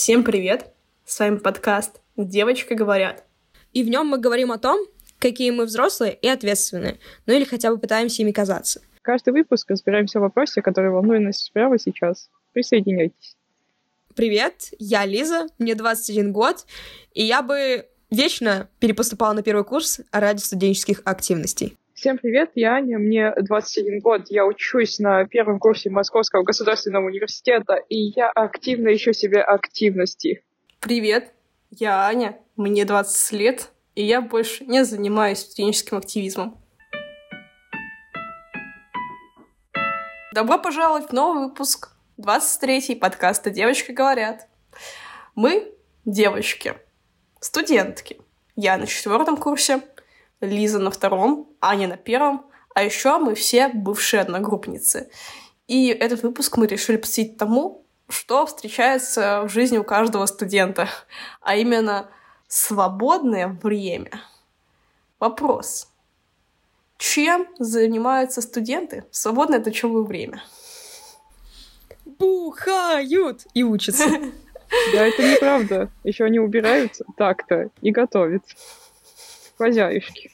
Всем привет! С вами подкаст «Девочка говорят». И в нем мы говорим о том, какие мы взрослые и ответственные, ну или хотя бы пытаемся ими казаться. Каждый выпуск разбираемся в вопросе, который волнует нас прямо сейчас. Присоединяйтесь. Привет, я Лиза, мне 21 год, и я бы вечно перепоступала на первый курс ради студенческих активностей. Всем привет, я Аня, мне 21 год, я учусь на первом курсе Московского государственного университета, и я активно ищу себе активности. Привет, я Аня, мне 20 лет, и я больше не занимаюсь студенческим активизмом. Добро пожаловать в новый выпуск 23-й подкаста «Девочки говорят». Мы девочки, студентки. Я на четвертом курсе, Лиза на втором, Аня на первом, а еще мы все бывшие одногруппницы. И этот выпуск мы решили посвятить тому, что встречается в жизни у каждого студента, а именно свободное время. Вопрос. Чем занимаются студенты в свободное точевое время? Бухают и учатся. Да, это неправда. Еще они убираются так-то и готовят. Хозяюшки.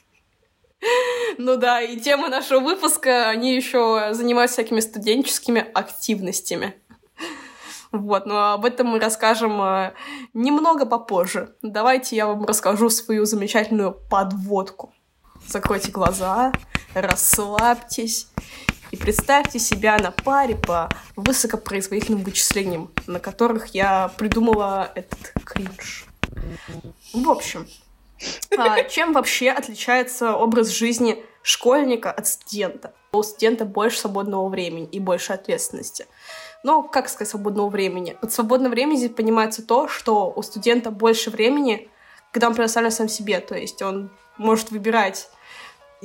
Ну да, и тема нашего выпуска, они еще занимаются всякими студенческими активностями. Вот, но об этом мы расскажем э, немного попозже. Давайте я вам расскажу свою замечательную подводку. Закройте глаза, расслабьтесь и представьте себя на паре по высокопроизводительным вычислениям, на которых я придумала этот кринж. В общем, а, чем вообще отличается образ жизни школьника от студента? У студента больше свободного времени и больше ответственности. Но, как сказать, свободного времени? Под свободным временем здесь понимается то, что у студента больше времени, когда он предоставлен сам себе. То есть он может выбирать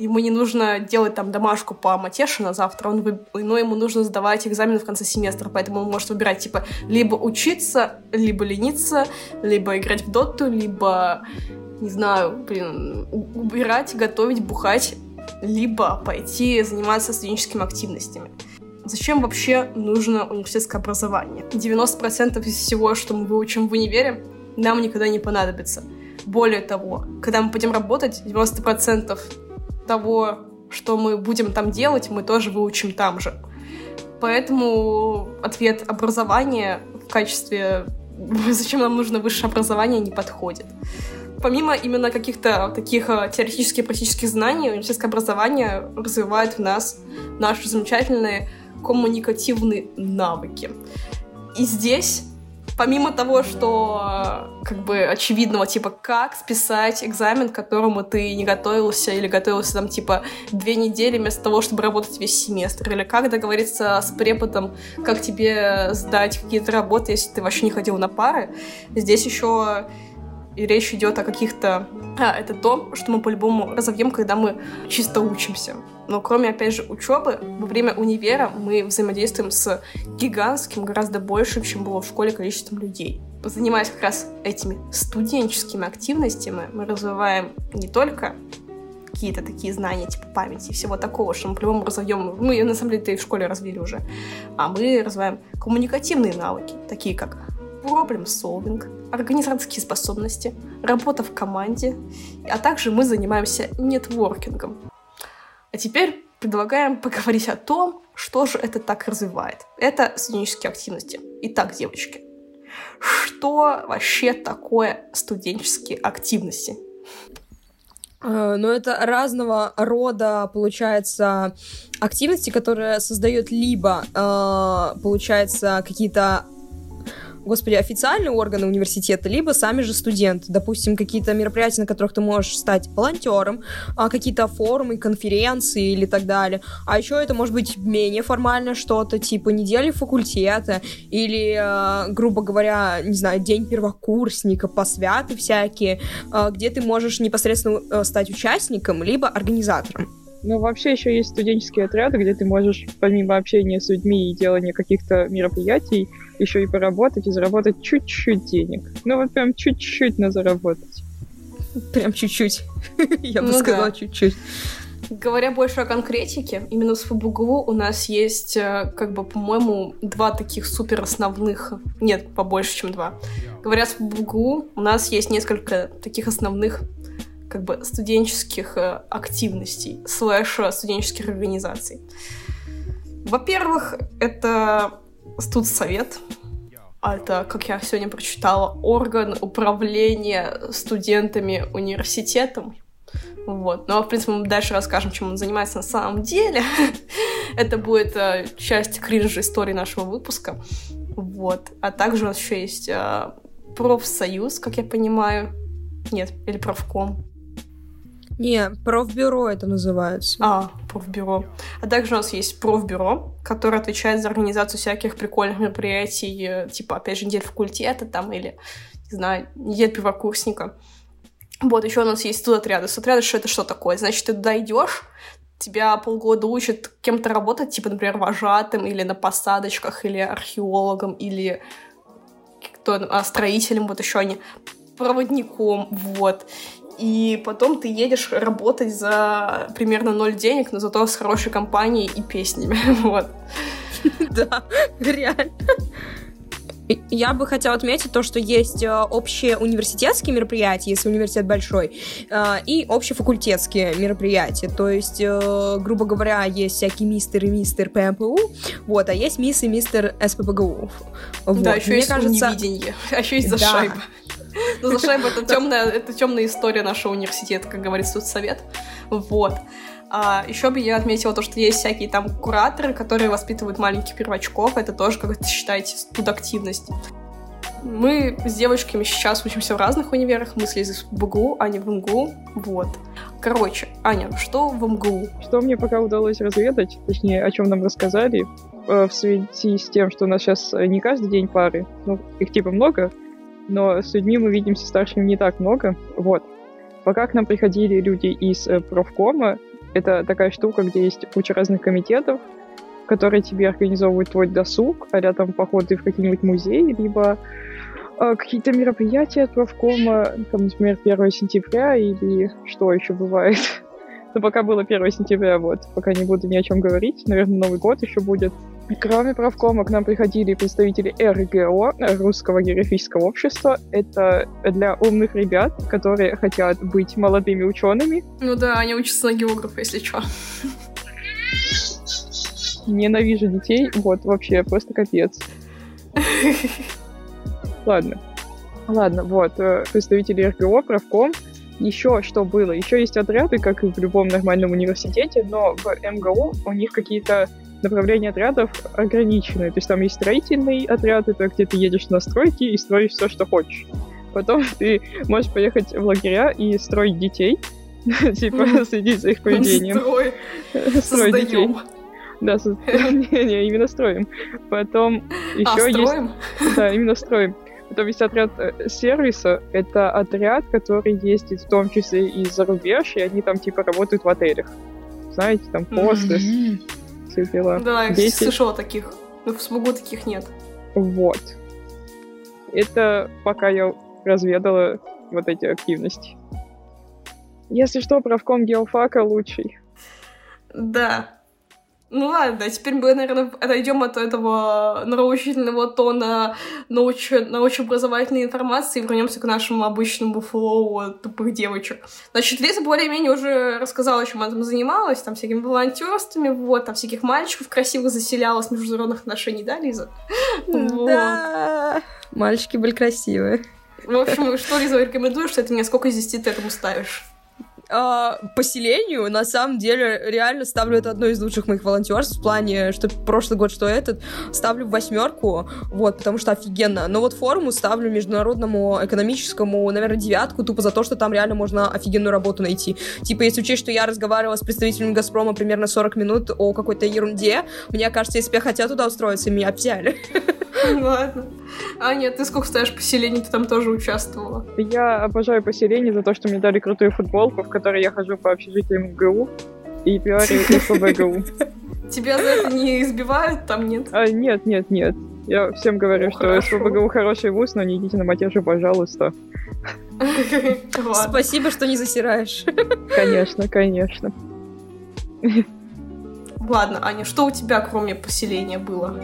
ему не нужно делать там домашку по матеше на завтра, он вы... но ему нужно сдавать экзамен в конце семестра, поэтому он может выбирать, типа, либо учиться, либо лениться, либо играть в доту, либо не знаю, блин, убирать, готовить, бухать, либо пойти заниматься студенческими активностями. Зачем вообще нужно университетское образование? 90% из всего, что мы выучим в универе, нам никогда не понадобится. Более того, когда мы пойдем работать, 90% того, что мы будем там делать, мы тоже выучим там же. Поэтому ответ образования в качестве «зачем нам нужно высшее образование» не подходит помимо именно каких-то таких э, теоретических и практических знаний, университетское образование развивает в нас наши замечательные коммуникативные навыки. И здесь помимо того, что э, как бы очевидного, типа, как списать экзамен, к которому ты не готовился или готовился там, типа, две недели вместо того, чтобы работать весь семестр, или как договориться с преподом, как тебе сдать какие-то работы, если ты вообще не ходил на пары. Здесь еще и речь идет о каких-то... А, это то, что мы по-любому разовьем, когда мы чисто учимся. Но кроме, опять же, учебы, во время универа мы взаимодействуем с гигантским, гораздо большим, чем было в школе, количеством людей. Занимаясь как раз этими студенческими активностями, мы развиваем не только какие-то такие знания, типа памяти и всего такого, что мы по-любому разовьем. Мы, на самом деле, и в школе развили уже. А мы развиваем коммуникативные навыки, такие как problem solving, организаторские способности, работа в команде, а также мы занимаемся нетворкингом. А теперь предлагаем поговорить о том, что же это так развивает. Это студенческие активности. Итак, девочки, что вообще такое студенческие активности? Э, ну, это разного рода, получается, активности, которые создают либо, э, получается, какие-то господи, официальные органы университета, либо сами же студенты. Допустим, какие-то мероприятия, на которых ты можешь стать волонтером, а какие-то форумы, конференции или так далее. А еще это может быть менее формально что-то, типа недели факультета или, э, грубо говоря, не знаю, день первокурсника, посвяты всякие, э, где ты можешь непосредственно э, стать участником, либо организатором. Ну, вообще еще есть студенческие отряды, где ты можешь, помимо общения с людьми и делания каких-то мероприятий, еще и поработать и заработать чуть-чуть денег. Ну, вот прям чуть-чуть на заработать. Прям чуть-чуть. Я бы ну сказала чуть-чуть. Говоря больше о конкретике, именно с ФБГУ у нас есть, э, как бы, по-моему, два таких супер основных, нет, побольше, чем два, Говорят, в БГУ у нас есть несколько таких основных как бы студенческих э, активностей, слэш э, студенческих организаций. Во-первых, это студсовет. Это, как я сегодня прочитала, орган управления студентами университетом. Вот. Но, в принципе, мы дальше расскажем, чем он занимается на самом деле. Это будет э, часть кринжа истории нашего выпуска. Вот. А также у нас еще есть э, профсоюз, как я понимаю. Нет, или профком. Не, профбюро это называется. А, профбюро. А также у нас есть профбюро, которое отвечает за организацию всяких прикольных мероприятий, э, типа, опять же, недель факультета там или, не знаю, недель первокурсника. Вот, еще у нас есть студотряды. Студотряды, что это что такое? Значит, ты туда идешь, тебя полгода учат кем-то работать, типа, например, вожатым, или на посадочках, или археологом, или кто, а, строителем, вот еще они, проводником, вот. И потом ты едешь работать за примерно ноль денег, но зато с хорошей компанией и песнями, вот. Да, реально. Я бы хотела отметить то, что есть э, общие университетские мероприятия, если университет большой, э, и общефакультетские мероприятия. То есть, э, грубо говоря, есть всякие мистер и мистер ПМПУ, вот, а есть мисс и мистер СПБГУ. Вот. Да, еще Мне есть кажется... невидение, а еще есть зашайба. Да. Ну, зашайба это темная, это темная история нашего университета, как говорит совет. Вот. А, еще бы я отметила то, что есть всякие там кураторы, которые воспитывают маленьких первочков. Это тоже, как это считаете, студактивность. Мы с девочками сейчас учимся в разных универах. Мы слезли в БГУ, а не в МГУ. Вот. Короче, Аня, что в МГУ? Что мне пока удалось разведать, точнее, о чем нам рассказали, э, в связи с тем, что у нас сейчас не каждый день пары, ну, их типа много, но с людьми мы видимся старшими не так много. Вот. Пока к нам приходили люди из э, профкома, это такая штука, где есть куча разных комитетов, которые тебе организовывают твой досуг, а там походы в какие-нибудь музеи, либо э, какие-то мероприятия от профкома, там, например, 1 сентября или что еще бывает. Но пока было 1 сентября, вот, пока не буду ни о чем говорить. Наверное, Новый год еще будет. Кроме правкома, к нам приходили представители РГО, Русского географического общества. Это для умных ребят, которые хотят быть молодыми учеными. Ну да, они учатся на географа, если что. Ненавижу детей. Вот, вообще, просто капец. Ладно. Ладно, вот, э, представители РГО, правком. Еще что было? Еще есть отряды, как и в любом нормальном университете, но в МГУ у них какие-то направления отрядов ограничены. То есть там есть строительный отряд, это где ты едешь на стройки и строишь все, что хочешь. Потом ты можешь поехать в лагеря и строить детей, типа следить за их поведением. Строить детей. Да, не, не, именно строим. Потом еще а, есть... Да, именно строим. Потом есть отряд э, сервиса. Это отряд, который ездит в том числе и за рубеж, и они там типа работают в отелях. Знаете, там посты. Mm-hmm все дела. Да, я Дети. слышала таких. Но в Смогу таких нет. Вот. Это пока я разведала вот эти активности. Если что, правком геофака лучший. Да. Ну ладно, теперь мы, наверное, отойдем от этого научительного тона науч... научно-образовательной информации и вернемся к нашему обычному флоу тупых девочек. Значит, Лиза более-менее уже рассказала, чем она там занималась, там всякими волонтерствами, вот, там всяких мальчиков красивых заселяла с международных отношений, да, Лиза? Да, мальчики были красивые. В общем, что, Лиза, рекомендуешь, что ты мне сколько из 10 ты этому ставишь? Э, поселению, на самом деле, реально ставлю это одно из лучших моих волонтерств в плане, что прошлый год, что этот, ставлю восьмерку, вот, потому что офигенно. Но вот форуму ставлю международному экономическому, наверное, девятку, тупо за то, что там реально можно офигенную работу найти. Типа, если учесть, что я разговаривала с представителем Газпрома примерно 40 минут о какой-то ерунде, мне кажется, если бы я хотела туда устроиться, меня взяли. Ладно. А нет, ты сколько ставишь поселений, ты там тоже участвовала? Я обожаю поселение за то, что мне дали крутую футболку, в которой я хожу по общежитиям ГУ и пиарю СПБГУ. Тебя за это не избивают там, нет? А, нет, нет, нет. Я всем говорю, О, что. СПБГУ хороший вуз, но не идите на матежи, пожалуйста. Спасибо, что не засираешь. Конечно, конечно. Ладно, Аня, что у тебя кроме поселения было?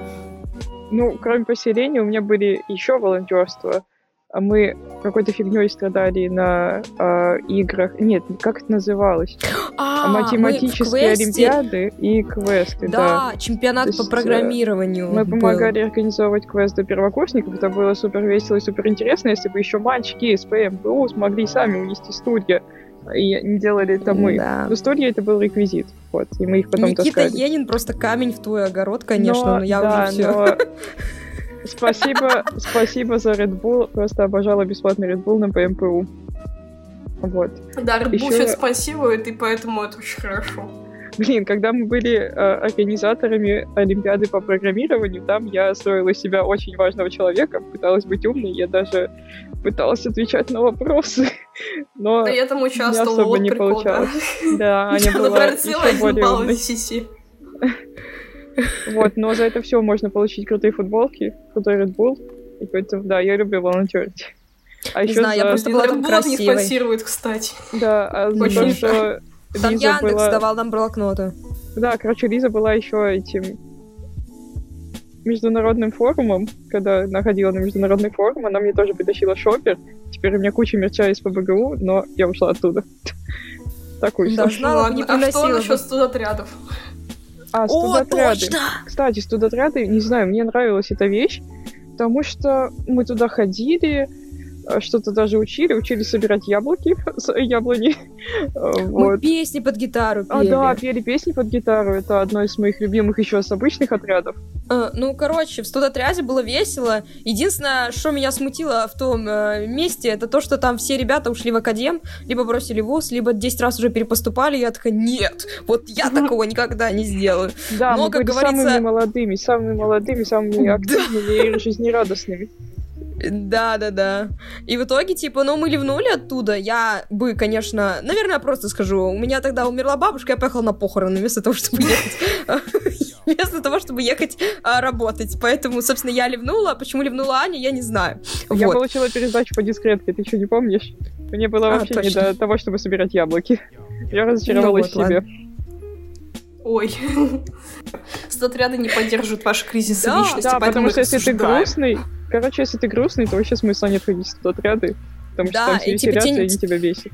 Ну, кроме поселения, у меня были еще волонтерства. а мы какой-то фигней страдали на э, играх. Нет, как это называлось? А, Математические олимпиады и квесты, да. Да, чемпионат То по есть, э, программированию. Мы был. помогали организовывать квест для первокурсников. Это было супер весело и супер интересно, если бы еще мальчики из ПМБУ смогли сами унести студию. И не делали это мы. Да. В студии это был реквизит. Вот, и мы их потом Никита таскали. Енин просто камень в твой огород, конечно, но, я да, уже все. но Спасибо, спасибо за Red Bull. Просто обожала бесплатный Red Bull на ПМПУ. Вот. Да, Red Bull Ещё- сейчас спонсирует, и поэтому это очень хорошо. Блин, когда мы были э, организаторами Олимпиады по программированию, там я строила из себя очень важного человека, пыталась быть умной, я даже пыталась отвечать на вопросы, но Да я там участвовала, особо вот не прикол, да. получалось. да, Аня была еще более умной. из 10. Вот, но за это все можно получить крутые футболки, крутой Red Bull, и поэтому, да, я люблю волонтерить. А Не еще знаю, я за- просто Блин, была там Bull не красивой. спонсирует, кстати. Да, а за Очень то, что Там Лиза Яндекс была... давал нам блокноты. Да, короче, Лиза была еще этим международным форумом, когда находила на международный форум, она мне тоже притащила шопер. Теперь у меня куча мерча из ПБГУ, но я ушла оттуда. Так вышло. Да, знала бы, Ладно, не а что насчет студотрядов? А, О, студотряды. точно! Кстати, студотряды, не знаю, мне нравилась эта вещь, потому что мы туда ходили, что-то даже учили, учили собирать яблоки яблони. Э, Мы Вот. песни под гитару А, пели. да, пели песни под гитару. Это одно из моих любимых еще с обычных отрядов. А, ну, короче, в студотряде было весело. Единственное, что меня смутило в том э, месте, это то, что там все ребята ушли в академ, либо бросили вуз, либо 10 раз уже перепоступали. Я такая, нет, вот я такого никогда не сделаю. Да, Но, мы как были говорится- самыми молодыми, самыми молодыми, самыми активными и жизнерадостными. Да-да-да. И в итоге, типа, ну, мы ливнули оттуда. Я бы, конечно, наверное, просто скажу, у меня тогда умерла бабушка, я поехала на похороны вместо того, чтобы ехать вместо того, чтобы ехать а, работать. Поэтому, собственно, я ливнула. Почему ливнула Аня, я не знаю. Я получила передачу по дискретке, ты что, не помнишь? Мне было А, вообще не до того, чтобы собирать яблоки. Я разочаровалась Ну вот, в себе. Ой. Студотряды не поддерживают ваши кризисы Да, личности, Да, потому что если ты грустный, короче, если ты грустный, то вообще смысла нет ходить в студотряды, потому что Да, там все и типа веселятся, и те- они тебя бесят.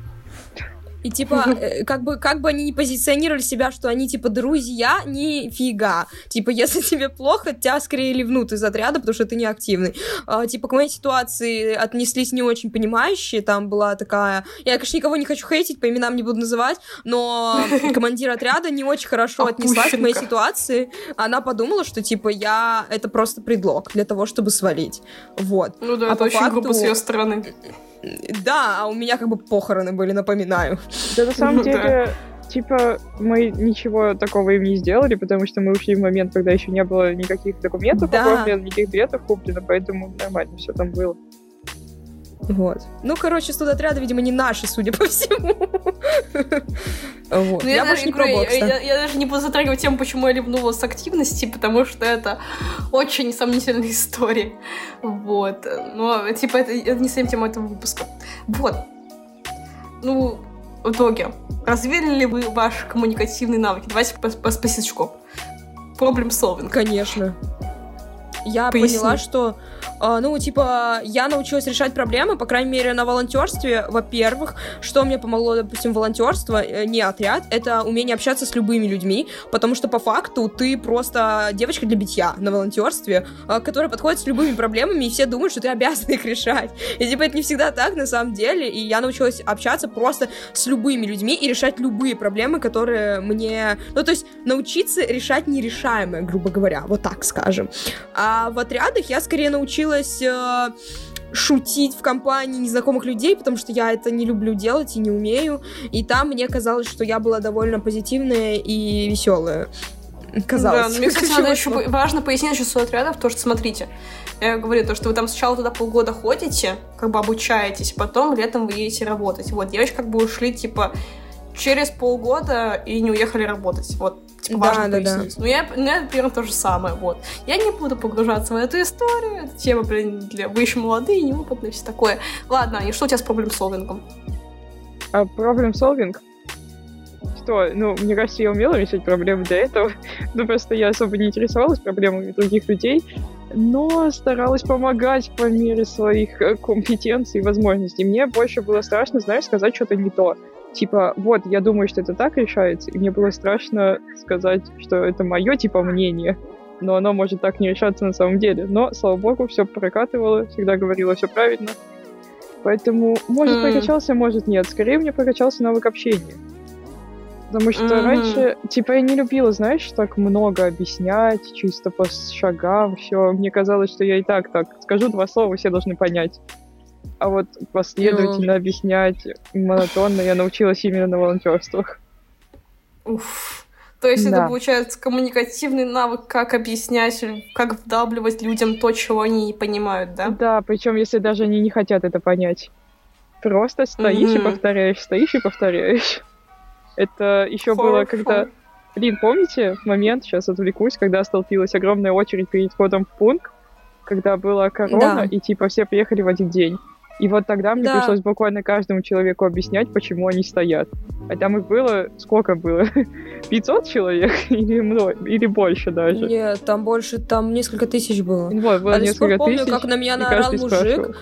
И типа, э, как бы, как бы они не позиционировали себя, что они типа друзья, нифига. Типа, если тебе плохо, тебя скорее ливнут из отряда, потому что ты не активный. А, типа, к моей ситуации отнеслись не очень понимающие. Там была такая... Я, конечно, никого не хочу хейтить, по именам не буду называть, но командир отряда не очень хорошо отнеслась к моей ситуации. Она подумала, что типа я... Это просто предлог для того, чтобы свалить. Вот. Ну да, А это очень грубо с факту- ее стороны. Да, а у меня как бы похороны были, напоминаю. Да, на самом Ну да. деле, типа, мы ничего такого им не сделали, потому что мы ушли в момент, когда еще не было никаких документов Да. оформлено, никаких билетов куплено, поэтому нормально все там было. Вот. Ну, короче, студотряды, видимо, не наши, судя по всему. Вот. Ну, Я даже больше не пробовала, я, я- я даже не буду затрагивать тему, почему я ливнула с активности, потому что это очень сомнительная история. Вот. Но, типа, это, это не совсем тема этого выпуска. Вот. Ну, в итоге, развили ли вы ваши коммуникативные навыки? Давайте по, по. Проблем solving. Конечно. Я Поясни. поняла, что, ну, типа, я научилась решать проблемы, по крайней мере, на волонтерстве, во-первых, что мне помогло, допустим, волонтерство, э, не отряд, это умение общаться с любыми людьми, потому что по факту ты просто девочка для битья на волонтерстве, а, которая подходит с любыми проблемами, и все думают, что ты обязан их решать. И типа это не всегда так на самом деле, и я научилась общаться просто с любыми людьми и решать любые проблемы, которые мне... Ну, то есть научиться решать нерешаемое, грубо говоря, вот так скажем. А в отрядах я скорее научилась э, шутить в компании незнакомых людей, потому что я это не люблю делать и не умею. И там мне казалось, что я была довольно позитивная и веселая. Казалось. Да, мне, кстати, надо еще важно пояснить еще отрядов, то, что, смотрите, я говорю, то, что вы там сначала туда полгода ходите, как бы обучаетесь, потом летом вы едете работать. Вот, девочки как бы ушли, типа, через полгода и не уехали работать. Вот, типа, Да, важно да, да. пояснить. Ну, я, ну, я, примерно то же самое, вот. Я не буду погружаться в эту историю, эта тема, блин, для... вы еще молодые, неопытные, все такое. Ладно, и что у тебя с проблем-солвингом? А проблем solving? Что, ну, мне кажется, я умела решать проблемы до этого, но просто я особо не интересовалась проблемами других людей. но старалась помогать по мере своих э, компетенций и возможностей. Мне больше было страшно, знаешь, сказать что-то не то. Типа, вот, я думаю, что это так решается, и мне было страшно сказать, что это мое, типа, мнение, но оно может так не решаться на самом деле. Но, слава богу, все прокатывало, всегда говорила все правильно. Поэтому, может, mm. прокачался, может, нет. Скорее, мне прокачался навык общения. Потому что mm-hmm. раньше, типа, я не любила, знаешь, так много объяснять, чисто по шагам, все. Мне казалось, что я и так так скажу два слова, все должны понять. А вот последовательно mm. объяснять монотонно я научилась именно на волонтерствах. Уф. То есть да. это получается коммуникативный навык, как объяснять, как вдавливать людям то, чего они не понимают, да? Да, причем если даже они не хотят это понять. Просто стоишь mm-hmm. и повторяешь, стоишь и повторяешь. Это еще было, когда... Блин, помните момент, сейчас отвлекусь, когда столпилась огромная очередь перед входом в пункт, когда была корона, да. и типа все приехали в один день. И вот тогда мне да. пришлось буквально каждому человеку объяснять, почему они стоят. А там их было... Сколько было? 500 человек? Или, много, или больше даже? Нет, там больше, там несколько тысяч было. Вот, было а несколько помню, тысяч. как на меня наорал мужик, спрашивал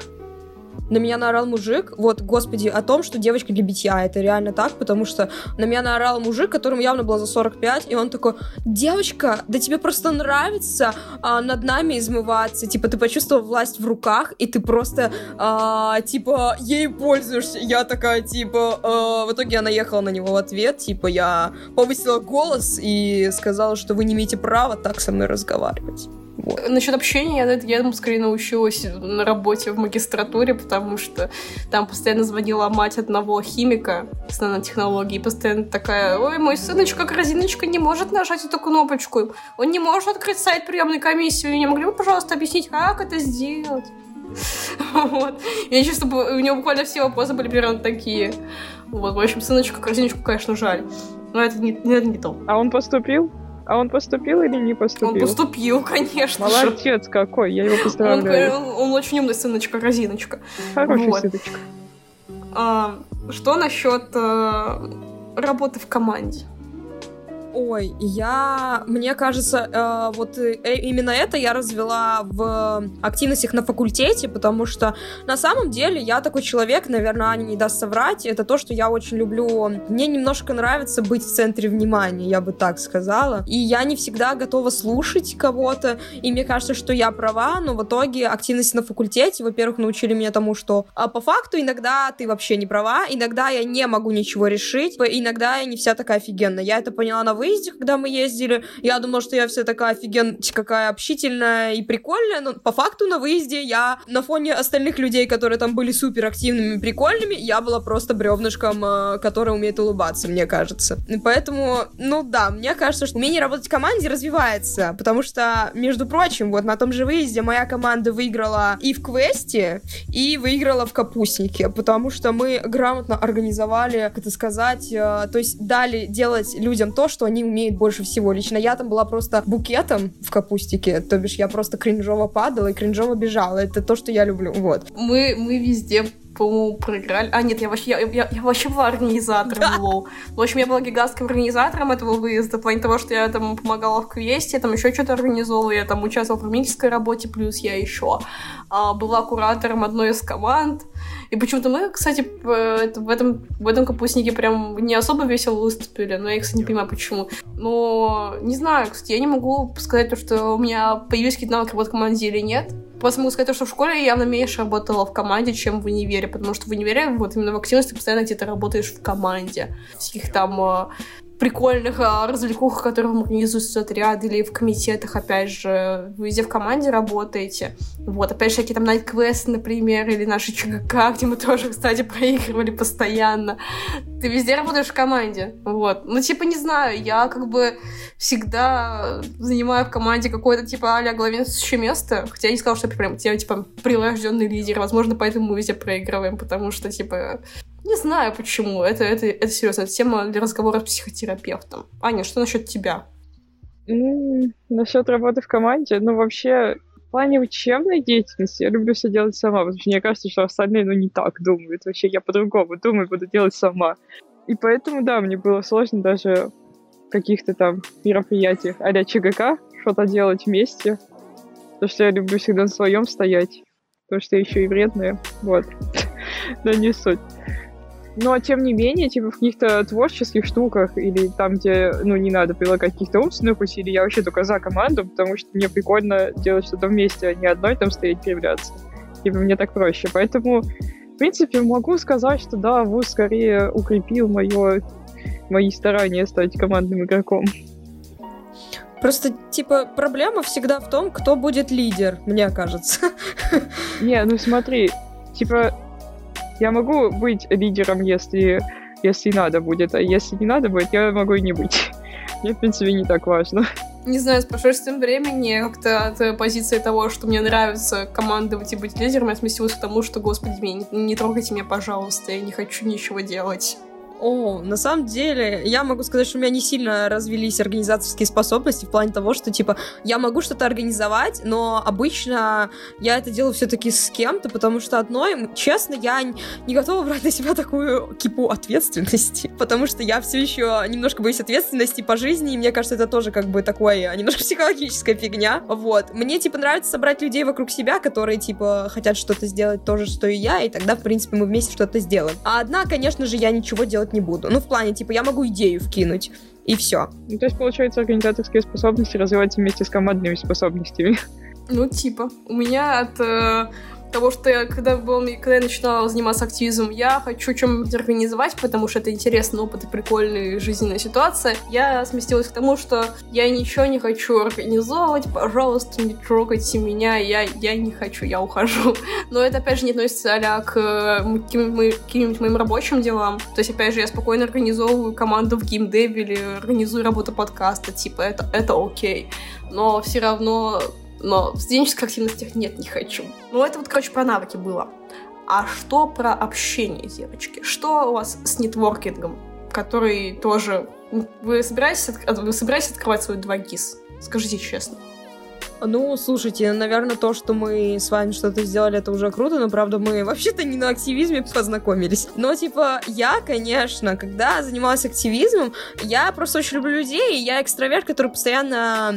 на меня наорал мужик, вот, господи, о том, что девочка для битья, это реально так, потому что на меня наорал мужик, которому явно было за 45, и он такой, девочка, да тебе просто нравится а, над нами измываться, типа, ты почувствовал власть в руках, и ты просто, а, типа, ей пользуешься. Я такая, типа, а, в итоге я наехала на него в ответ, типа, я повысила голос и сказала, что вы не имеете права так со мной разговаривать. Вот. Насчет общения я, я этому скорее научилась на работе в магистратуре, потому что там постоянно звонила мать одного химика с нанотехнологией, постоянно такая, ой, мой сыночка, корзиночка не может нажать эту кнопочку, он не может открыть сайт приемной комиссии, не могли бы, пожалуйста, объяснить, как это сделать? Вот. Я чувствую, у него буквально все вопросы были примерно такие. Вот, в общем, сыночка, корзиночку, конечно, жаль. Но это не, это не то. А он поступил? А он поступил или не поступил? Он поступил, конечно. Молодец какой, я его поздравляю. Он, он, он очень умный сыночка, разиночка. Хороший вот. сыночка. А, что насчет а, работы в команде? Ой, я, мне кажется, э, вот э, именно это я развела в активностях на факультете, потому что на самом деле я такой человек, наверное, Аня не даст соврать, это то, что я очень люблю. Мне немножко нравится быть в центре внимания, я бы так сказала. И я не всегда готова слушать кого-то, и мне кажется, что я права, но в итоге активности на факультете, во-первых, научили меня тому, что а по факту иногда ты вообще не права, иногда я не могу ничего решить, иногда я не вся такая офигенная. Я это поняла на выезде, когда мы ездили. Я думала, что я вся такая офиген, какая общительная и прикольная, но по факту на выезде я на фоне остальных людей, которые там были супер активными и прикольными, я была просто бревнышком, э, который умеет улыбаться, мне кажется. Поэтому, ну да, мне кажется, что умение работать в команде развивается, потому что, между прочим, вот на том же выезде моя команда выиграла и в квесте, и выиграла в капустнике, потому что мы грамотно организовали, как это сказать, э, то есть дали делать людям то, что они умеют больше всего. Лично я там была просто букетом в капустике, то бишь я просто кринжово падала и кринжово бежала. Это то, что я люблю, вот. Мы, мы везде по-моему, проиграли. А, нет, я вообще, я, я, я вообще была организатором да. лол. В общем, я была гигантским организатором этого выезда, в плане того, что я там помогала в квесте, там еще что-то организовывала, я там участвовала в промической работе, плюс я еще а, была куратором одной из команд. И почему-то мы, кстати, в этом, в этом капустнике прям не особо весело выступили, но я, кстати, не понимаю, почему. Но, не знаю, кстати, я не могу сказать то, что у меня появились какие-то навыки в команде или нет. Просто могу сказать, что в школе я явно меньше работала в команде, чем в универе, потому что в универе, вот именно в активности, постоянно где-то работаешь в команде. Всяких там э, прикольных а, развлекухах, которые организуются отряд или в комитетах, опять же, вы везде в команде работаете. Вот, опять же, всякие там найт квесты, например, или наши ЧГК, где мы тоже, кстати, проигрывали постоянно. Ты везде работаешь в команде, вот. Ну, типа, не знаю, я как бы всегда занимаю в команде какое-то, типа, а-ля главенствующее место, хотя я не сказала, что я прям, типа, прирожденный лидер, возможно, поэтому мы везде проигрываем, потому что, типа, не знаю почему. Это, это, это серьезная тема для разговора с психотерапевтом. Аня, что насчет тебя? Ну, насчет работы в команде, ну, вообще, в плане учебной деятельности я люблю все делать сама, потому что мне кажется, что остальные, ну, не так думают. Вообще, я по-другому думаю, буду делать сама. И поэтому, да, мне было сложно даже в каких-то там мероприятиях а ЧГК что-то делать вместе. Потому что я люблю всегда на своем стоять. Потому что я еще и вредная. Вот. Но не суть. Но, тем не менее, типа, в каких-то творческих штуках или там, где, ну, не надо прилагать каких-то умственных усилий, я вообще только за команду, потому что мне прикольно делать что-то вместе, а не одной там стоять кривляться. Типа, мне так проще. Поэтому, в принципе, могу сказать, что да, ВУЗ скорее укрепил мое, мои старания стать командным игроком. Просто, типа, проблема всегда в том, кто будет лидер, мне кажется. Не, ну смотри, типа, я могу быть лидером, если, если надо будет, а если не надо будет, я могу и не быть. Мне, в принципе, не так важно. Не знаю, с прошествием времени как-то от позиции того, что мне нравится командовать и быть лидером, я сместилась к тому, что, господи, не, не трогайте меня, пожалуйста, я не хочу ничего делать. О, на самом деле, я могу сказать, что у меня не сильно развились организаторские способности в плане того, что, типа, я могу что-то организовать, но обычно я это делаю все-таки с кем-то, потому что одной, честно, я не готова брать на себя такую кипу ответственности, потому что я все еще немножко боюсь ответственности по жизни, и мне кажется, это тоже как бы такое немножко психологическая фигня. Вот. Мне, типа, нравится собрать людей вокруг себя, которые, типа, хотят что-то сделать то же, что и я, и тогда, в принципе, мы вместе что-то сделаем. А одна, конечно же, я ничего делать делать не буду. Ну, в плане, типа, я могу идею вкинуть, и все. Ну, то есть, получается, организаторские способности развиваются вместе с командными способностями. Ну, типа. У меня от э, того, что я, когда, был, когда я начинала заниматься активизмом, я хочу чем-нибудь организовать, потому что это интересный опыт и прикольная жизненная ситуация. Я сместилась к тому, что я ничего не хочу организовывать, пожалуйста, не трогайте меня, я, я не хочу, я ухожу. Но это, опять же, не относится а к каким-нибудь моим рабочим делам. То есть, опять же, я спокойно организовываю команду в геймдеве или организую работу подкаста, типа, это, это окей. Но все равно но в студенческих активностях нет, не хочу. Ну, это вот, короче, про навыки было. А что про общение, девочки? Что у вас с нетворкингом, который тоже... Вы собираетесь, вы собираетесь открывать свой 2 ГИС? Скажите честно. Ну, слушайте, наверное, то, что мы с вами что-то сделали, это уже круто, но, правда, мы вообще-то не на активизме познакомились. Но, типа, я, конечно, когда занималась активизмом, я просто очень люблю людей, я экстраверт, который постоянно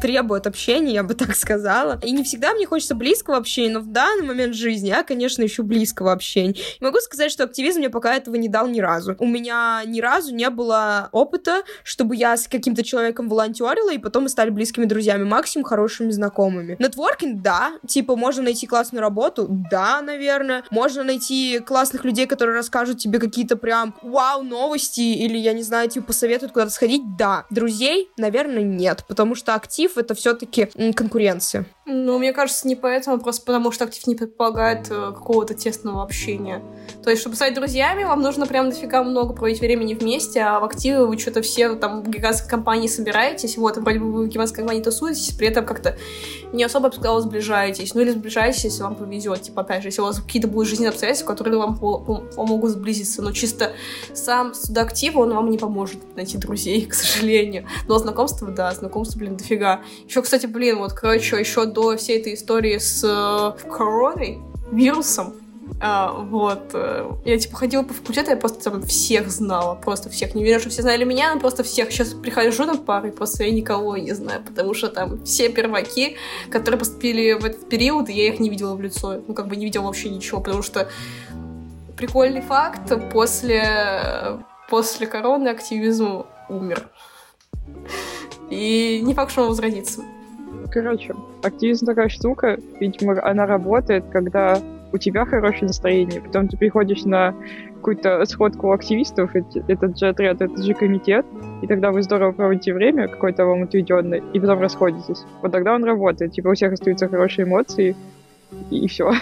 требует общения, я бы так сказала. И не всегда мне хочется близкого общения, но в данный момент жизни я, конечно, ищу близкого общения. И могу сказать, что активизм мне пока этого не дал ни разу. У меня ни разу не было опыта, чтобы я с каким-то человеком волонтерила, и потом мы стали близкими друзьями. Максимум хороший хорошими знакомыми. Нетворкинг, да. Типа, можно найти классную работу? Да, наверное. Можно найти классных людей, которые расскажут тебе какие-то прям вау новости или, я не знаю, типа, посоветуют куда-то сходить? Да. Друзей, наверное, нет, потому что актив — это все-таки конкуренция. Ну, мне кажется, не поэтому, просто потому что актив не предполагает э, какого-то тесного общения. То есть, чтобы стать друзьями, вам нужно прям дофига много проводить времени вместе, а в активе вы что-то все там в гигантской компании собираетесь, вот, вроде бы вы в гигантской компании тусуетесь, при этом как-то не особо, я бы сближаетесь. Ну, или сближаетесь, если вам повезет. Типа, опять же, если у вас какие-то будут жизненные обстоятельства, которые вам помогут сблизиться. Но чисто сам судоактив, он вам не поможет найти друзей, к сожалению. Но знакомство, да, знакомство, блин, дофига. Еще, кстати, блин, вот, короче, еще до всей этой истории с э, короной, вирусом, а, вот. Э, я, типа, ходила по факультету, я просто там всех знала. Просто всех. Не верю, что все знали меня, но просто всех. Сейчас прихожу на пары, просто я никого не знаю, потому что там все перваки, которые поступили в этот период, я их не видела в лицо. Ну, как бы не видела вообще ничего, потому что прикольный факт, после, после короны активизм умер. И не факт, что он возродится. Короче, активизм такая штука, видимо, она работает, когда у тебя хорошее настроение, потом ты приходишь на какую-то сходку активистов, этот же отряд, этот же комитет, и тогда вы здорово проводите время, какое-то вам отведенное, и потом расходитесь. Вот тогда он работает, типа у всех остаются хорошие эмоции, и, все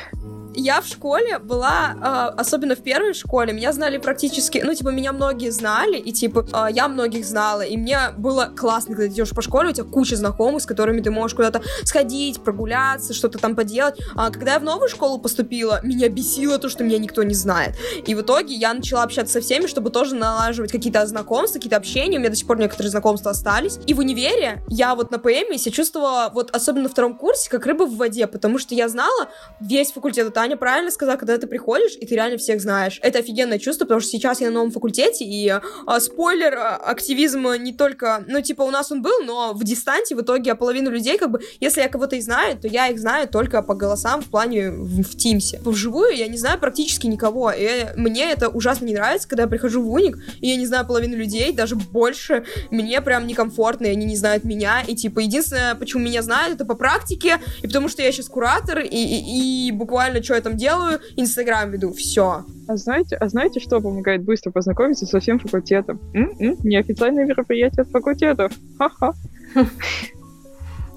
я в школе была, э, особенно в первой школе, меня знали практически, ну, типа, меня многие знали, и, типа, э, я многих знала, и мне было классно, когда ты идешь по школе, у тебя куча знакомых, с которыми ты можешь куда-то сходить, прогуляться, что-то там поделать. А когда я в новую школу поступила, меня бесило то, что меня никто не знает. И в итоге я начала общаться со всеми, чтобы тоже налаживать какие-то знакомства, какие-то общения, у меня до сих пор некоторые знакомства остались. И в универе я вот на ПМ себя чувствовала, вот особенно на втором курсе, как рыба в воде, потому что я знала весь факультет, это Даня правильно сказал, когда ты приходишь, и ты реально всех знаешь. Это офигенное чувство, потому что сейчас я на новом факультете, и а, спойлер, а, активизм не только, ну, типа, у нас он был, но в дистанте в итоге половину людей, как бы, если я кого-то и знаю, то я их знаю только по голосам в плане в, в Тимсе. Вживую я не знаю практически никого, и мне это ужасно не нравится, когда я прихожу в уник, и я не знаю половину людей, даже больше, мне прям некомфортно, и они не знают меня, и, типа, единственное, почему меня знают, это по практике, и потому что я сейчас куратор, и, и, и буквально, что я там делаю, Инстаграм веду, все. А знаете, а знаете, что помогает быстро познакомиться со всем факультетом? М-м, неофициальные мероприятия от факультетов. Ха-ха.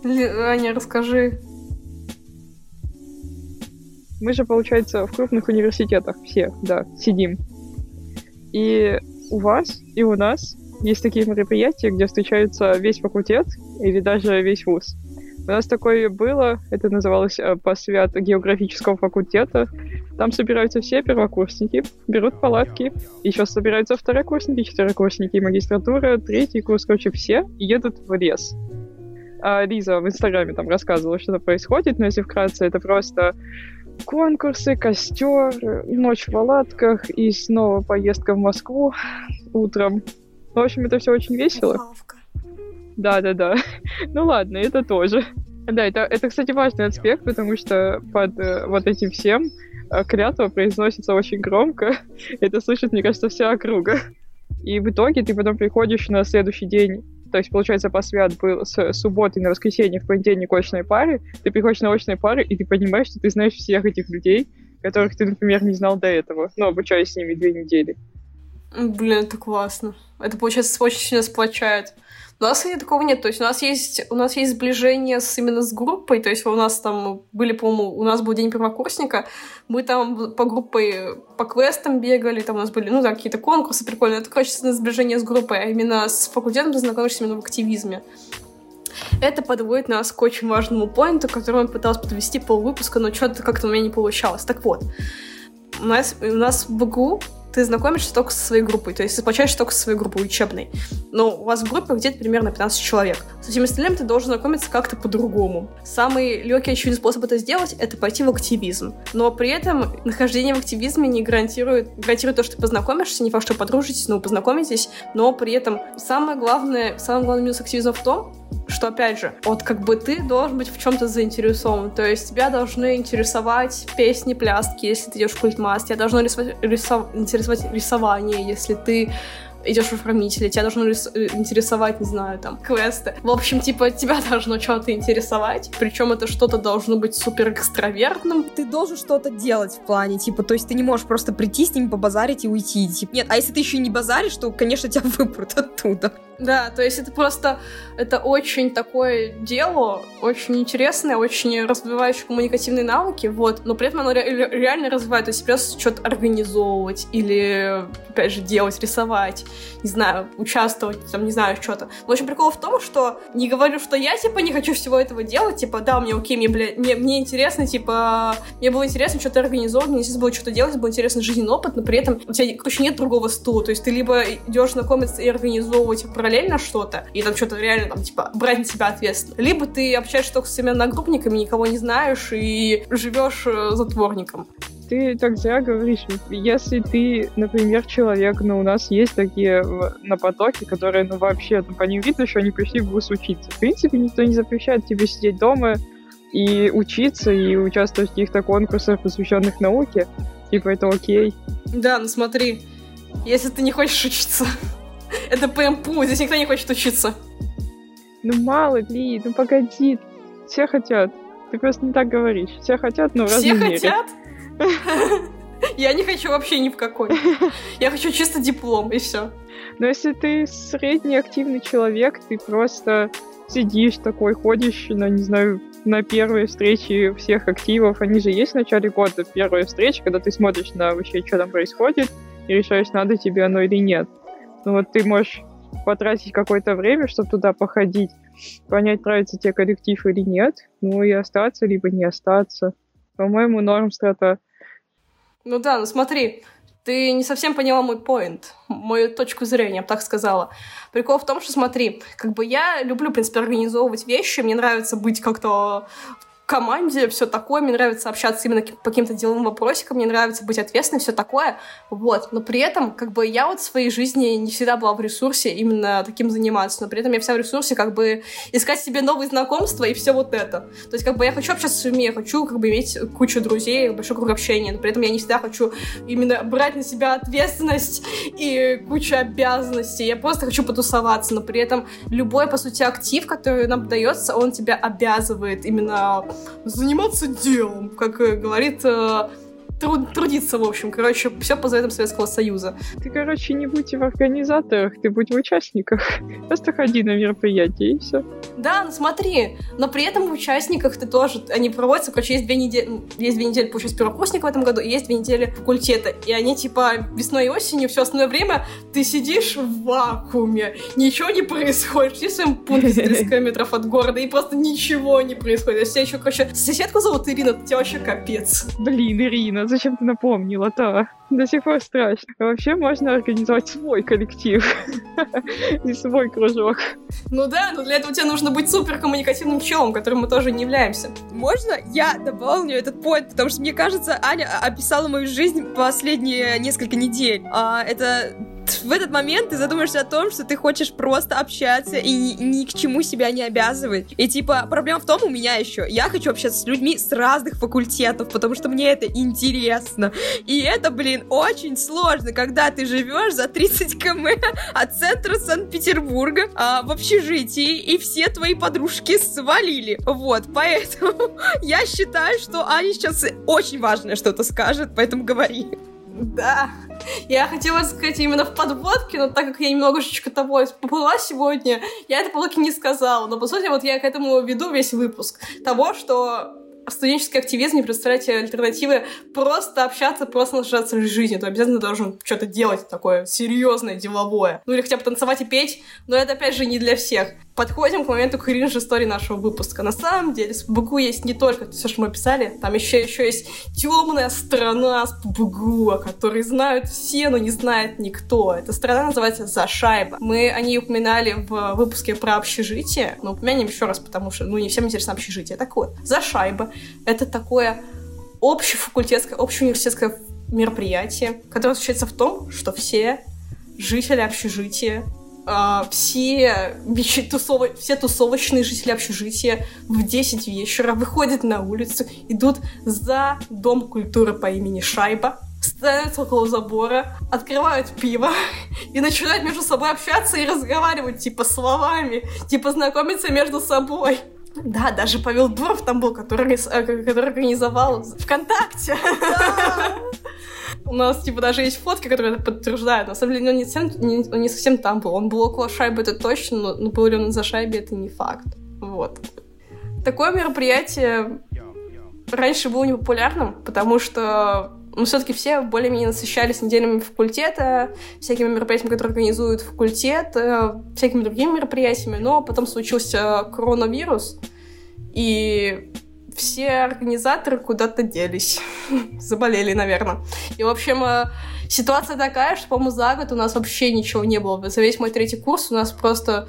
Аня, расскажи. Мы же, получается, в крупных университетах все, да, сидим. И у вас, и у нас есть такие мероприятия, где встречаются весь факультет или даже весь вуз. У нас такое было, это называлось э, посвят географического факультета. Там собираются все первокурсники, берут палатки, еще собираются второкурсники, четверокурсники, магистратура, третий курс, короче, все, едут в лес. А Лиза в Инстаграме там рассказывала, что это происходит, но если вкратце, это просто конкурсы, костер, ночь в палатках и снова поездка в Москву утром. В общем, это все очень весело. Да-да-да. ну ладно, это тоже. Да, это, это, кстати, важный аспект, потому что под э, вот этим всем э, клятва произносится очень громко. это слышит, мне кажется, вся округа. И в итоге ты потом приходишь на следующий день то есть, получается, посвят был с субботы на воскресенье, в понедельник очной пары, ты приходишь на очные пары, и ты понимаешь, что ты знаешь всех этих людей, которых ты, например, не знал до этого, ну, обучаясь с ними две недели. Блин, это классно. Это, получается, очень сильно сплочает. У нас, кстати, такого нет. То есть у нас есть, у нас есть сближение с, именно с группой. То есть у нас там были, по-моему, у нас был день первокурсника. Мы там по группой по квестам бегали, там у нас были, ну да, какие-то конкурсы прикольные. Это, короче, сближение с группой, а именно с факультетом ты знакомишься именно в активизме. Это подводит нас к очень важному поинту, который он пытался подвести пол выпуска, но что-то как-то у меня не получалось. Так вот, у нас, у нас в БГУ ты знакомишься только со своей группой, то есть ты сплочаешься только со своей группой учебной. Но у вас в группе где-то примерно 15 человек. Со всеми остальными ты должен знакомиться как-то по-другому. Самый легкий очевидный способ это сделать — это пойти в активизм. Но при этом нахождение в активизме не гарантирует, гарантирует то, что ты познакомишься, не факт, что подружитесь, но познакомитесь, но при этом самое главное, самый главный минус активизма в том, что, опять же, вот как бы ты должен быть в чем-то заинтересован. То есть тебя должны интересовать песни, пляски, если ты идешь в культмас, тебя должно рисовать, рисов... интересовать рисование, если ты идешь в оформителя, тебя должно э, интересовать, не знаю, там, квесты. В общем, типа, тебя должно что-то интересовать, причем это что-то должно быть супер экстравертным. Ты должен что-то делать в плане, типа, то есть ты не можешь просто прийти с ними побазарить и уйти. Типа, нет, а если ты еще не базаришь, то, конечно, тебя выпрут оттуда. Да, то есть это просто, это очень такое дело, очень интересное, очень развивающее коммуникативные навыки, вот, но при этом оно ре- реально развивает, то есть придется что-то организовывать или, опять же, делать, рисовать, не знаю, участвовать, там, не знаю, что-то. В общем, прикол в том, что не говорю, что я, типа, не хочу всего этого делать, типа, да, мне окей, мне, бля, мне, мне интересно, типа, мне было интересно что-то организовывать, мне интересно было что-то делать, был интересный жизненный опыт, но при этом у тебя, короче, нет другого стула, то есть ты либо идешь знакомиться и организовывать параллельно что-то, и там что-то реально там, типа, брать на себя ответственность. Либо ты общаешься только с своими одногруппниками, никого не знаешь, и живешь э, затворником ты так зря говоришь. Если ты, например, человек, ну, у нас есть такие на потоке, которые, ну, вообще, ну, по ним видно, что они пришли в ВУЗ учиться. В принципе, никто не запрещает тебе сидеть дома и учиться, и участвовать в каких-то конкурсах, посвященных науке. Типа, это окей. Да, ну смотри, если ты не хочешь учиться, Это ПМПУ, здесь никто не хочет учиться. Ну мало ли, ну погоди. Все хотят. Ты просто не так говоришь. Все хотят, но в Все хотят? Я не хочу вообще ни в какой. Я хочу чисто диплом, и все. Но если ты средний активный человек, ты просто сидишь такой, ходишь на, не знаю, на первые встречи всех активов. Они же есть в начале года, первые встречи, когда ты смотришь на вообще, что там происходит, и решаешь, надо тебе оно или нет. Ну вот ты можешь потратить какое-то время, чтобы туда походить, понять, нравится тебе коллектив или нет, ну и остаться, либо не остаться. По-моему, норм страта. Ну да, ну смотри, ты не совсем поняла мой поинт, мою точку зрения, я бы так сказала. Прикол в том, что смотри, как бы я люблю, в принципе, организовывать вещи, мне нравится быть как-то команде, все такое. Мне нравится общаться именно по каким-то деловым вопросикам, мне нравится быть ответственной, все такое. Вот. Но при этом, как бы, я вот в своей жизни не всегда была в ресурсе именно таким заниматься. Но при этом я вся в ресурсе, как бы, искать себе новые знакомства и все вот это. То есть, как бы, я хочу общаться с людьми, я хочу, как бы, иметь кучу друзей, большой круг общения. Но при этом я не всегда хочу именно брать на себя ответственность и кучу обязанностей. Я просто хочу потусоваться. Но при этом любой, по сути, актив, который нам дается, он тебя обязывает именно заниматься делом, как говорит э, труд, трудиться, в общем. Короче, все по заветам Советского Союза. Ты, короче, не будь в организаторах, ты будь в участниках. Просто ходи на мероприятие, и все. Да, ну смотри, но при этом в участниках ты тоже, они проводятся, короче, есть две недели, есть две недели, получается, первокурсника в этом году, и есть две недели факультета. И они, типа, весной и осенью, все остальное время ты сидишь в вакууме, ничего не происходит, ты в своем пункте 30 километров от города, и просто ничего не происходит. Все еще, короче, соседку зовут Ирина, тебе вообще капец. Блин, Ирина, зачем ты напомнила-то? До сих пор страшно. вообще можно организовать свой коллектив и свой кружок. Ну да, но для этого тебе нужно быть супер коммуникативным челом, которым мы тоже не являемся. Можно я дополню этот поинт, потому что мне кажется, Аня описала мою жизнь последние несколько недель. А, это в этот момент ты задумаешься о том, что ты хочешь просто общаться и ни, ни к чему себя не обязывать. И типа, проблема в том у меня еще, я хочу общаться с людьми с разных факультетов, потому что мне это интересно. И это, блин, очень сложно, когда ты живешь за 30 км от центра Санкт-Петербурга а, в общежитии, и все твои подружки свалили. Вот, поэтому я считаю, что Аня сейчас очень важное что-то скажет, поэтому говори. Да, я хотела сказать именно в подводке, но так как я немножечко того поплыла сегодня, я это по не сказала. Но, по сути, вот я к этому веду весь выпуск. Того, что студенческий активизм не представляет альтернативы просто общаться, просто наслаждаться жизнью. Ты обязательно должен что-то делать такое серьезное, деловое. Ну или хотя бы танцевать и петь, но это опять же не для всех. Подходим к моменту кринж истории нашего выпуска. На самом деле, с ПБГУ есть не только все, что мы писали, там еще, еще есть темная страна с ПБГУ, о которой знают все, но не знает никто. Эта страна называется Зашайба. Мы о ней упоминали в выпуске про общежитие, но упомянем еще раз, потому что, ну, не всем интересно общежитие. Такое. Зашайба это такое общефакультетское, общеуниверситетское мероприятие, которое заключается в том, что все жители общежития, э, все, тусово, все тусовочные жители общежития в 10 вечера выходят на улицу, идут за Дом культуры по имени Шайба, становятся около забора, открывают пиво и начинают между собой общаться и разговаривать, типа, словами, типа, знакомиться между собой. Да, даже Павел Дуров там был, который, э, который организовал ВКонтакте. У нас, типа, даже есть фотки, которые это подтверждают. На самом деле, он не совсем, не, он не совсем там был. Он был около шайбы, это точно, но, но был ли он за шайбой, это не факт. Вот. Такое мероприятие раньше было непопулярным, потому что но все-таки все более-менее насыщались неделями факультета, всякими мероприятиями, которые организуют факультет, э, всякими другими мероприятиями, но потом случился коронавирус, и все организаторы куда-то делись. Заболели, наверное. И, в общем, э, ситуация такая, что, по-моему, за год у нас вообще ничего не было. За весь мой третий курс у нас просто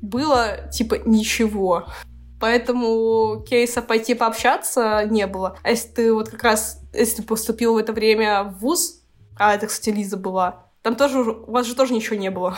было, типа, ничего. Поэтому кейса пойти пообщаться не было. А если ты вот как раз, если ты поступил в это время в ВУЗ, а это, кстати, Лиза была, там тоже, у вас же тоже ничего не было.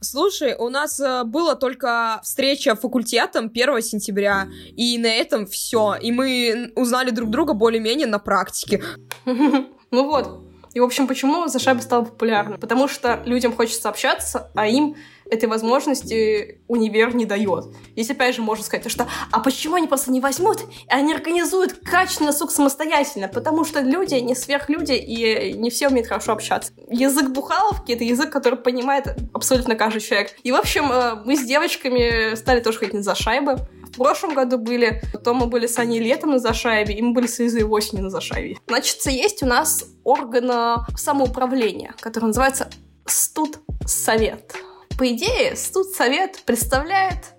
Слушай, у нас э, была только встреча факультетом 1 сентября, и на этом все. И мы узнали друг друга более-менее на практике. Ну вот. И, в общем, почему Зашаба стал популярным? Потому что людям хочется общаться, а им этой возможности универ не дает. Здесь опять же можно сказать, что а почему они просто не возьмут, и они организуют качественный сук самостоятельно, потому что люди не сверхлюди и не все умеют хорошо общаться. Язык бухаловки — это язык, который понимает абсолютно каждый человек. И, в общем, э, мы с девочками стали тоже ходить за шайбы. В прошлом году были, потом мы были с Аней летом на зашайбе, и мы были с Изой осенью на зашайбе. Значит, есть у нас орган самоуправления, который называется Студ Совет. По идее, студсовет представляет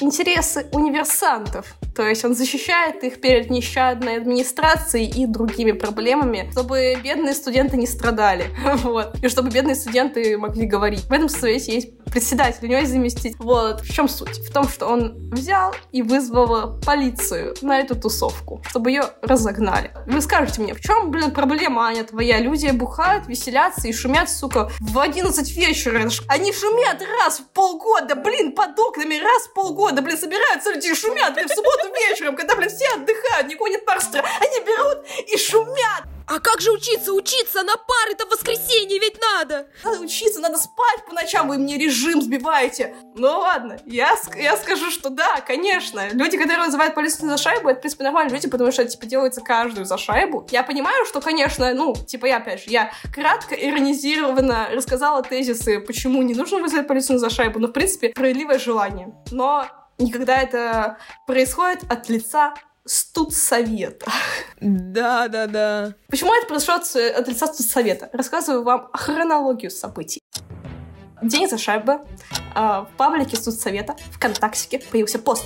интересы универсантов. То есть он защищает их перед нещадной администрацией и другими проблемами, чтобы бедные студенты не страдали. Вот. И чтобы бедные студенты могли говорить. В этом совете есть председатель, у него есть заместитель. Вот. В чем суть? В том, что он взял и вызвал полицию на эту тусовку, чтобы ее разогнали. Вы скажете мне, в чем, блин, проблема, Аня, твоя? Люди бухают, веселятся и шумят, сука, в 11 вечера. Они шумят раз в полгода, блин, под окнами раз полгода, блин, собираются люди и шумят, блин, в субботу вечером, когда, блин, все отдыхают, никого нет пар Они берут и шумят. А как же учиться? Учиться на пары-то в воскресенье ведь надо! Надо учиться, надо спать по ночам, вы мне режим сбиваете. Ну ладно, я, я скажу, что да, конечно. Люди, которые называют полицию за шайбу, это, в принципе, нормальные люди, потому что это, типа, делается каждую за шайбу. Я понимаю, что, конечно, ну, типа, я, опять же, я кратко, иронизированно рассказала тезисы, почему не нужно вызвать полицию за шайбу, но, в принципе, справедливое желание. Но никогда это происходит от лица студсовета. Да, да, да. Почему это произошло от лица студсовета? Рассказываю вам хронологию событий. День за шайбы. А, в паблике студсовета ВКонтактике появился пост.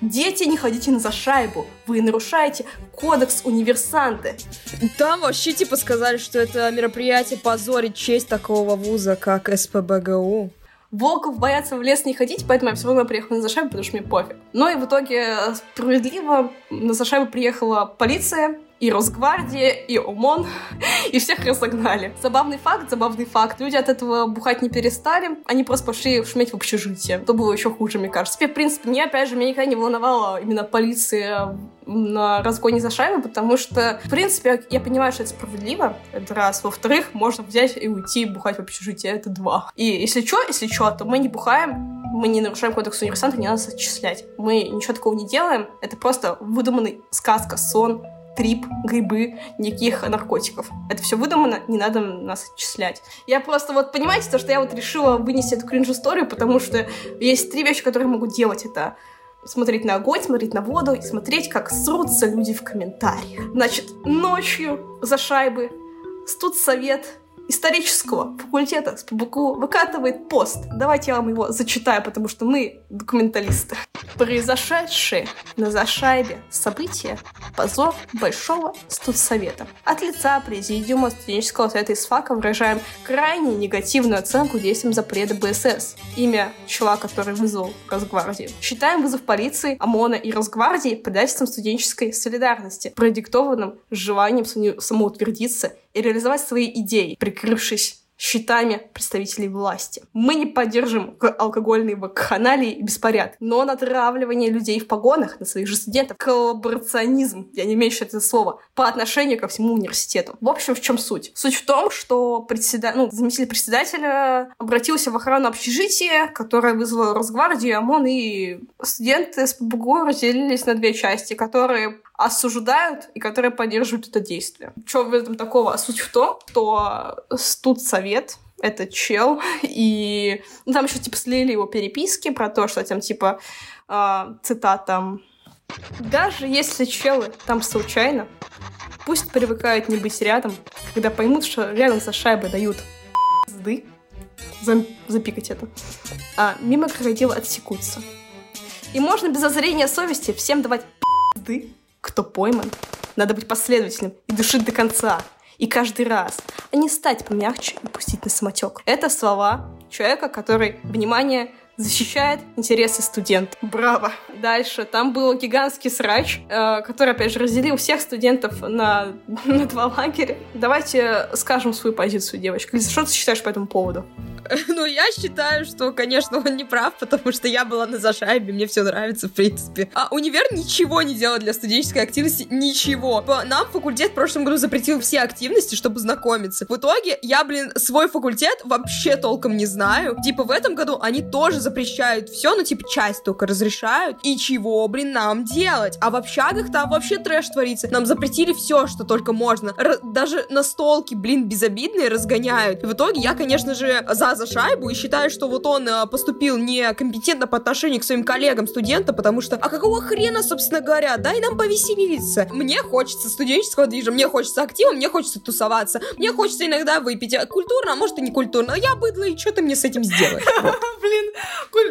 Дети, не ходите на за шайбу. Вы нарушаете кодекс универсанты. Там вообще типа сказали, что это мероприятие позорит честь такого вуза, как СПБГУ волков боятся в лес не ходить, поэтому я все равно приехала на Зашайбу, потому что мне пофиг. Но и в итоге справедливо на Зашайбу приехала полиция, и Росгвардия, и ОМОН, и всех разогнали. Забавный факт, забавный факт. Люди от этого бухать не перестали, они просто пошли шуметь в общежитие. То было еще хуже, мне кажется. В принципе, мне, опять же, меня никогда не волновала именно полиция на разгоне за шайбу, потому что, в принципе, я понимаю, что это справедливо, это раз. Во-вторых, можно взять и уйти бухать в общежитие, это два. И если что, если что, то мы не бухаем, мы не нарушаем кодекс универсанта, не надо отчислять. Мы ничего такого не делаем, это просто выдуманный сказка, сон, трип, грибы, никаких наркотиков. Это все выдумано, не надо нас отчислять. Я просто вот, понимаете, то, что я вот решила вынести эту кринж-историю, потому что есть три вещи, которые я могу делать. Это смотреть на огонь, смотреть на воду и смотреть, как срутся люди в комментариях. Значит, ночью за шайбы студсовет исторического факультета с ПБКУ выкатывает пост. Давайте я вам его зачитаю, потому что мы документалисты. Произошедшие на Зашайбе события – позор Большого студсовета. От лица Президиума студенческого совета ИСФАКа выражаем крайне негативную оценку действиям запрета БСС. Имя человека, который вызвал Росгвардию. Считаем вызов полиции, ОМОНа и Росгвардии предательством студенческой солидарности, продиктованным желанием самоутвердиться и реализовать свои идеи, прикрывшись щитами представителей власти. Мы не поддержим алкогольные вакханалии и беспорядки, но натравливание людей в погонах на своих же студентов, коллаборационизм, я не имею еще это слово, по отношению ко всему университету. В общем, в чем суть? Суть в том, что председа... ну, заместитель председателя обратился в охрану общежития, которое вызвало Росгвардию, ОМОН, и студенты с ПБГУ разделились на две части, которые осуждают и которые поддерживают это действие. Что в этом такого? Суть в том, что студсовет это чел, и ну, там еще типа слили его переписки про то, что там типа э, цитата даже если челы там случайно, пусть привыкают не быть рядом, когда поймут, что рядом со шайбой дают пизды, запикать это, а мимо крокодила отсекутся. И можно без озрения совести всем давать пизды, кто пойман. Надо быть последовательным и душить до конца. И каждый раз, а не стать помягче и пустить на самотек. Это слова человека, который, внимание, защищает интересы студентов. Браво! Дальше, там был гигантский срач, э, который, опять же, разделил всех студентов на, на два лагеря. Давайте скажем свою позицию, девочка. Лиза, что ты считаешь по этому поводу? Ну, я считаю, что, конечно, он не прав, потому что я была на зашайбе, мне все нравится, в принципе. А универ ничего не делал для студенческой активности, ничего. Нам факультет в прошлом году запретил все активности, чтобы знакомиться. В итоге я, блин, свой факультет вообще толком не знаю. Типа в этом году они тоже запрещают все, ну, типа часть только разрешают. И чего, блин, нам делать? А в общагах там вообще трэш творится. Нам запретили все, что только можно. Р- даже настолки, блин, безобидные разгоняют. И в итоге я, конечно же, за за шайбу и считаю, что вот он э, поступил некомпетентно по отношению к своим коллегам-студентам, потому что, а какого хрена, собственно говоря, дай нам повеселиться. Мне хочется студенческого движа, мне хочется актива, мне хочется тусоваться, мне хочется иногда выпить. Культурно, а может и не культурно. Я быдло, и что ты мне с этим сделаешь? Блин,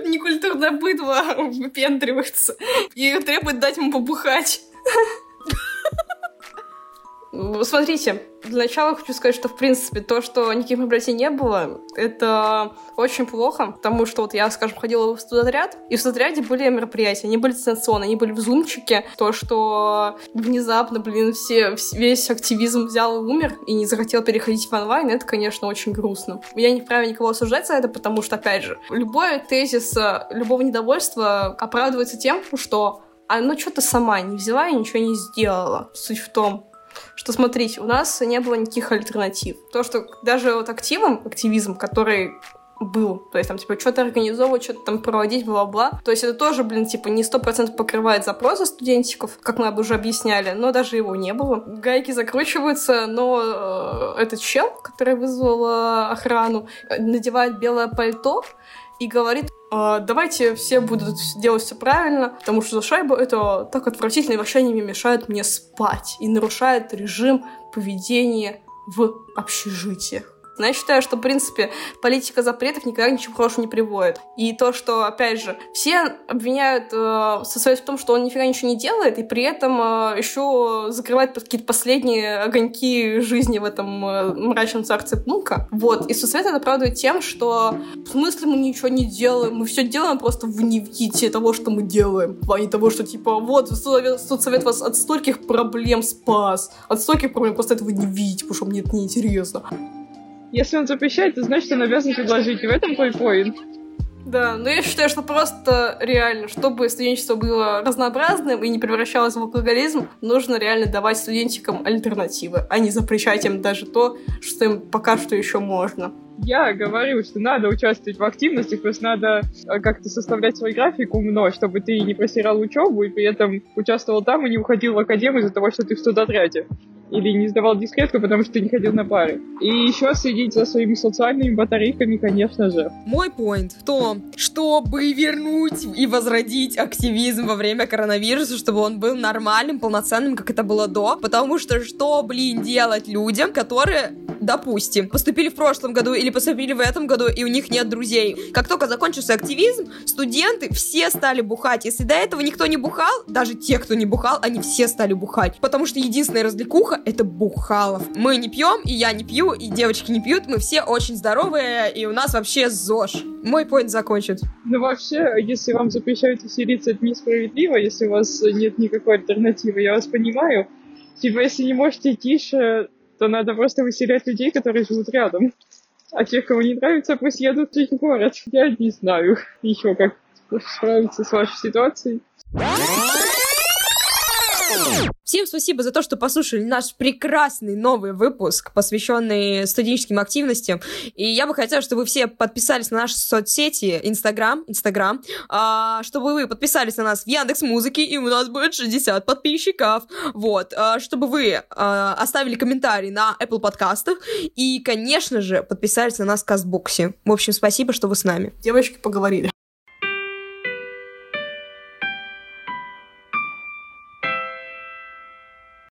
некультурное быдло выпендривается и требует дать ему побухать. Смотрите, для начала хочу сказать, что, в принципе, то, что никаких мероприятий не было, это очень плохо, потому что вот я, скажем, ходила в студотряд, и в студотряде были мероприятия, они были дистанционные, они были в зумчике. То, что внезапно, блин, все, весь активизм взял и умер, и не захотел переходить в онлайн, это, конечно, очень грустно. Я не вправе никого осуждать за это, потому что, опять же, любой тезис любого недовольства оправдывается тем, что а ну что ты сама не взяла и ничего не сделала. Суть в том, что, смотрите, у нас не было никаких альтернатив. То, что даже вот активом, активизм, который был. То есть там, типа, что-то организовывать, что-то там проводить, бла-бла. То есть это тоже, блин, типа, не сто процентов покрывает запросы студентиков, как мы уже объясняли, но даже его не было. Гайки закручиваются, но э, этот чел, который вызвал э, охрану, надевает белое пальто, и говорит, «А, давайте все будут делать все правильно, потому что шайба это так отвратительно и вообще не мешает мне спать и нарушает режим поведения в общежитиях. Но я считаю, что, в принципе, политика запретов никогда ничего хорошего не приводит. И то, что, опять же, все обвиняют э, в том, что он нифига ничего не делает, и при этом э, еще закрывает какие-то последние огоньки жизни в этом э, мрачном царстве Пнука. Вот. И соцсовет это оправдывает тем, что в смысле мы ничего не делаем, мы все делаем просто в невидите того, что мы делаем. В плане того, что, типа, вот, соцсовет вас от стольких проблем спас, от стольких проблем просто этого не видите, потому что мне это неинтересно. Если он запрещает, то значит он обязан предложить. И в этом твой поинт. Да, но я считаю, что просто реально, чтобы студенчество было разнообразным и не превращалось в алкоголизм, нужно реально давать студентикам альтернативы, а не запрещать им даже то, что им пока что еще можно. Я говорю, что надо участвовать в активностях, просто надо э, как-то составлять свой график умно, чтобы ты не просирал учебу и при этом участвовал там и не уходил в академию из-за того, что ты в студотряде или не сдавал дискретку, потому что ты не ходил на пары. И еще следить за своими социальными батарейками, конечно же. Мой поинт в том, чтобы вернуть и возродить активизм во время коронавируса, чтобы он был нормальным, полноценным, как это было до. Потому что что, блин, делать людям, которые, допустим, поступили в прошлом году или поступили в этом году, и у них нет друзей. Как только закончился активизм, студенты все стали бухать. Если до этого никто не бухал, даже те, кто не бухал, они все стали бухать. Потому что единственная развлекуха это Бухалов. Мы не пьем, и я не пью, и девочки не пьют, мы все очень здоровые, и у нас вообще ЗОЖ. Мой поинт закончит. Ну вообще, если вам запрещают веселиться, это несправедливо, если у вас нет никакой альтернативы, я вас понимаю. Типа, если не можете тише, то надо просто выселять людей, которые живут рядом. А тех, кому не нравится, пусть едут в город. Я не знаю еще, как справиться с вашей ситуацией. Всем спасибо за то, что послушали наш прекрасный новый выпуск, посвященный студенческим активностям. И я бы хотела, чтобы вы все подписались на наши соцсети, Инстаграм, Инстаграм, а, чтобы вы подписались на нас в Яндекс Музыке, и у нас будет 60 подписчиков. Вот, а, чтобы вы а, оставили комментарий на Apple подкастах и, конечно же, подписались на нас в Кастбоксе. В общем, спасибо, что вы с нами. Девочки поговорили.